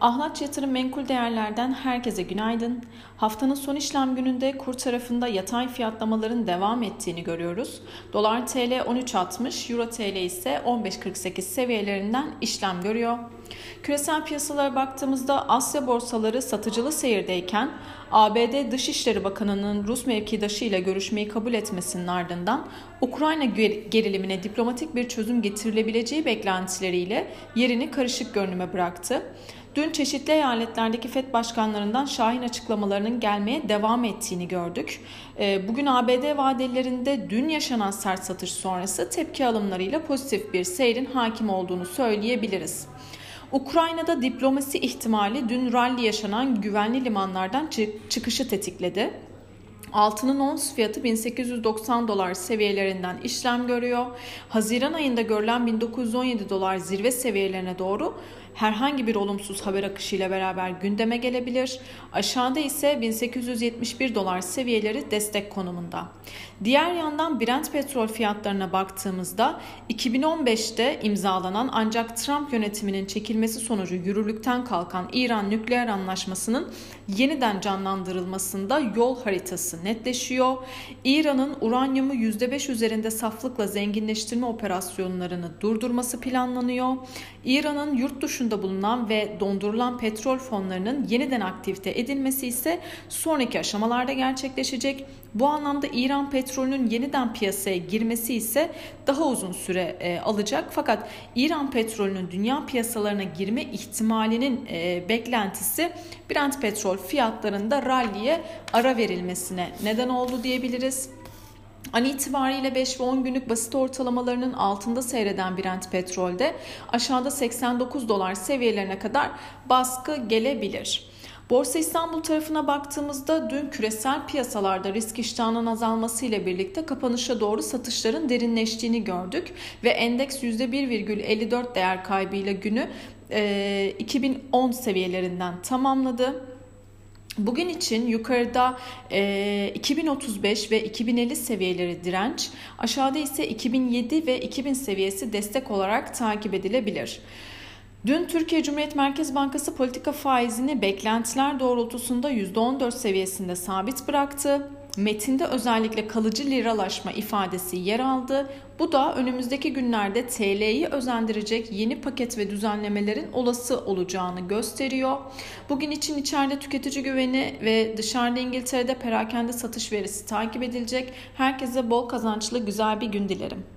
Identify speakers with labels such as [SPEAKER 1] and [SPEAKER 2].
[SPEAKER 1] Ahlat Yatırım Menkul Değerler'den herkese günaydın. Haftanın son işlem gününde kur tarafında yatay fiyatlamaların devam ettiğini görüyoruz. Dolar TL 13.60, Euro TL ise 15.48 seviyelerinden işlem görüyor. Küresel piyasalara baktığımızda Asya borsaları satıcılı seyirdeyken ABD Dışişleri Bakanı'nın Rus mevkidaşı ile görüşmeyi kabul etmesinin ardından Ukrayna gerilimine diplomatik bir çözüm getirilebileceği beklentileriyle yerini karışık görünüme bıraktı. Dün çeşitli eyaletlerdeki FED başkanlarından şahin açıklamalarının gelmeye devam ettiğini gördük. Ee, bugün ABD vadelerinde dün yaşanan sert satış sonrası tepki alımlarıyla pozitif bir seyrin hakim olduğunu söyleyebiliriz. Ukrayna'da diplomasi ihtimali dün rally yaşanan güvenli limanlardan çıkışı tetikledi. Altının ons fiyatı 1890 dolar seviyelerinden işlem görüyor. Haziran ayında görülen 1917 dolar zirve seviyelerine doğru herhangi bir olumsuz haber akışıyla beraber gündeme gelebilir. Aşağıda ise 1871 dolar seviyeleri destek konumunda. Diğer yandan Brent petrol fiyatlarına baktığımızda 2015'te imzalanan ancak Trump yönetiminin çekilmesi sonucu yürürlükten kalkan İran nükleer anlaşmasının yeniden canlandırılmasında yol haritası netleşiyor. İran'ın uranyumu %5 üzerinde saflıkla zenginleştirme operasyonlarını durdurması planlanıyor. İran'ın yurt dışında bulunan ve dondurulan petrol fonlarının yeniden aktivite edilmesi ise sonraki aşamalarda gerçekleşecek. Bu anlamda İran petrolünün yeniden piyasaya girmesi ise daha uzun süre e, alacak. Fakat İran petrolünün dünya piyasalarına girme ihtimalinin e, beklentisi Brent petrol fiyatlarında ralliye ara verilmesine neden oldu diyebiliriz. An itibariyle 5 ve 10 günlük basit ortalamalarının altında seyreden Brent petrolde aşağıda 89 dolar seviyelerine kadar baskı gelebilir. Borsa İstanbul tarafına baktığımızda dün küresel piyasalarda risk iştahının azalması ile birlikte kapanışa doğru satışların derinleştiğini gördük ve endeks %1,54 değer kaybıyla günü e, 2010 seviyelerinden tamamladı. Bugün için yukarıda e, 2035 ve 2050 seviyeleri direnç, aşağıda ise 2007 ve 2000 seviyesi destek olarak takip edilebilir. Dün Türkiye Cumhuriyet Merkez Bankası politika faizini beklentiler doğrultusunda %14 seviyesinde sabit bıraktı. Metinde özellikle kalıcı liralaşma ifadesi yer aldı. Bu da önümüzdeki günlerde TL'yi özendirecek yeni paket ve düzenlemelerin olası olacağını gösteriyor. Bugün için içeride tüketici güveni ve dışarıda İngiltere'de perakende satış verisi takip edilecek. Herkese bol kazançlı güzel bir gün dilerim.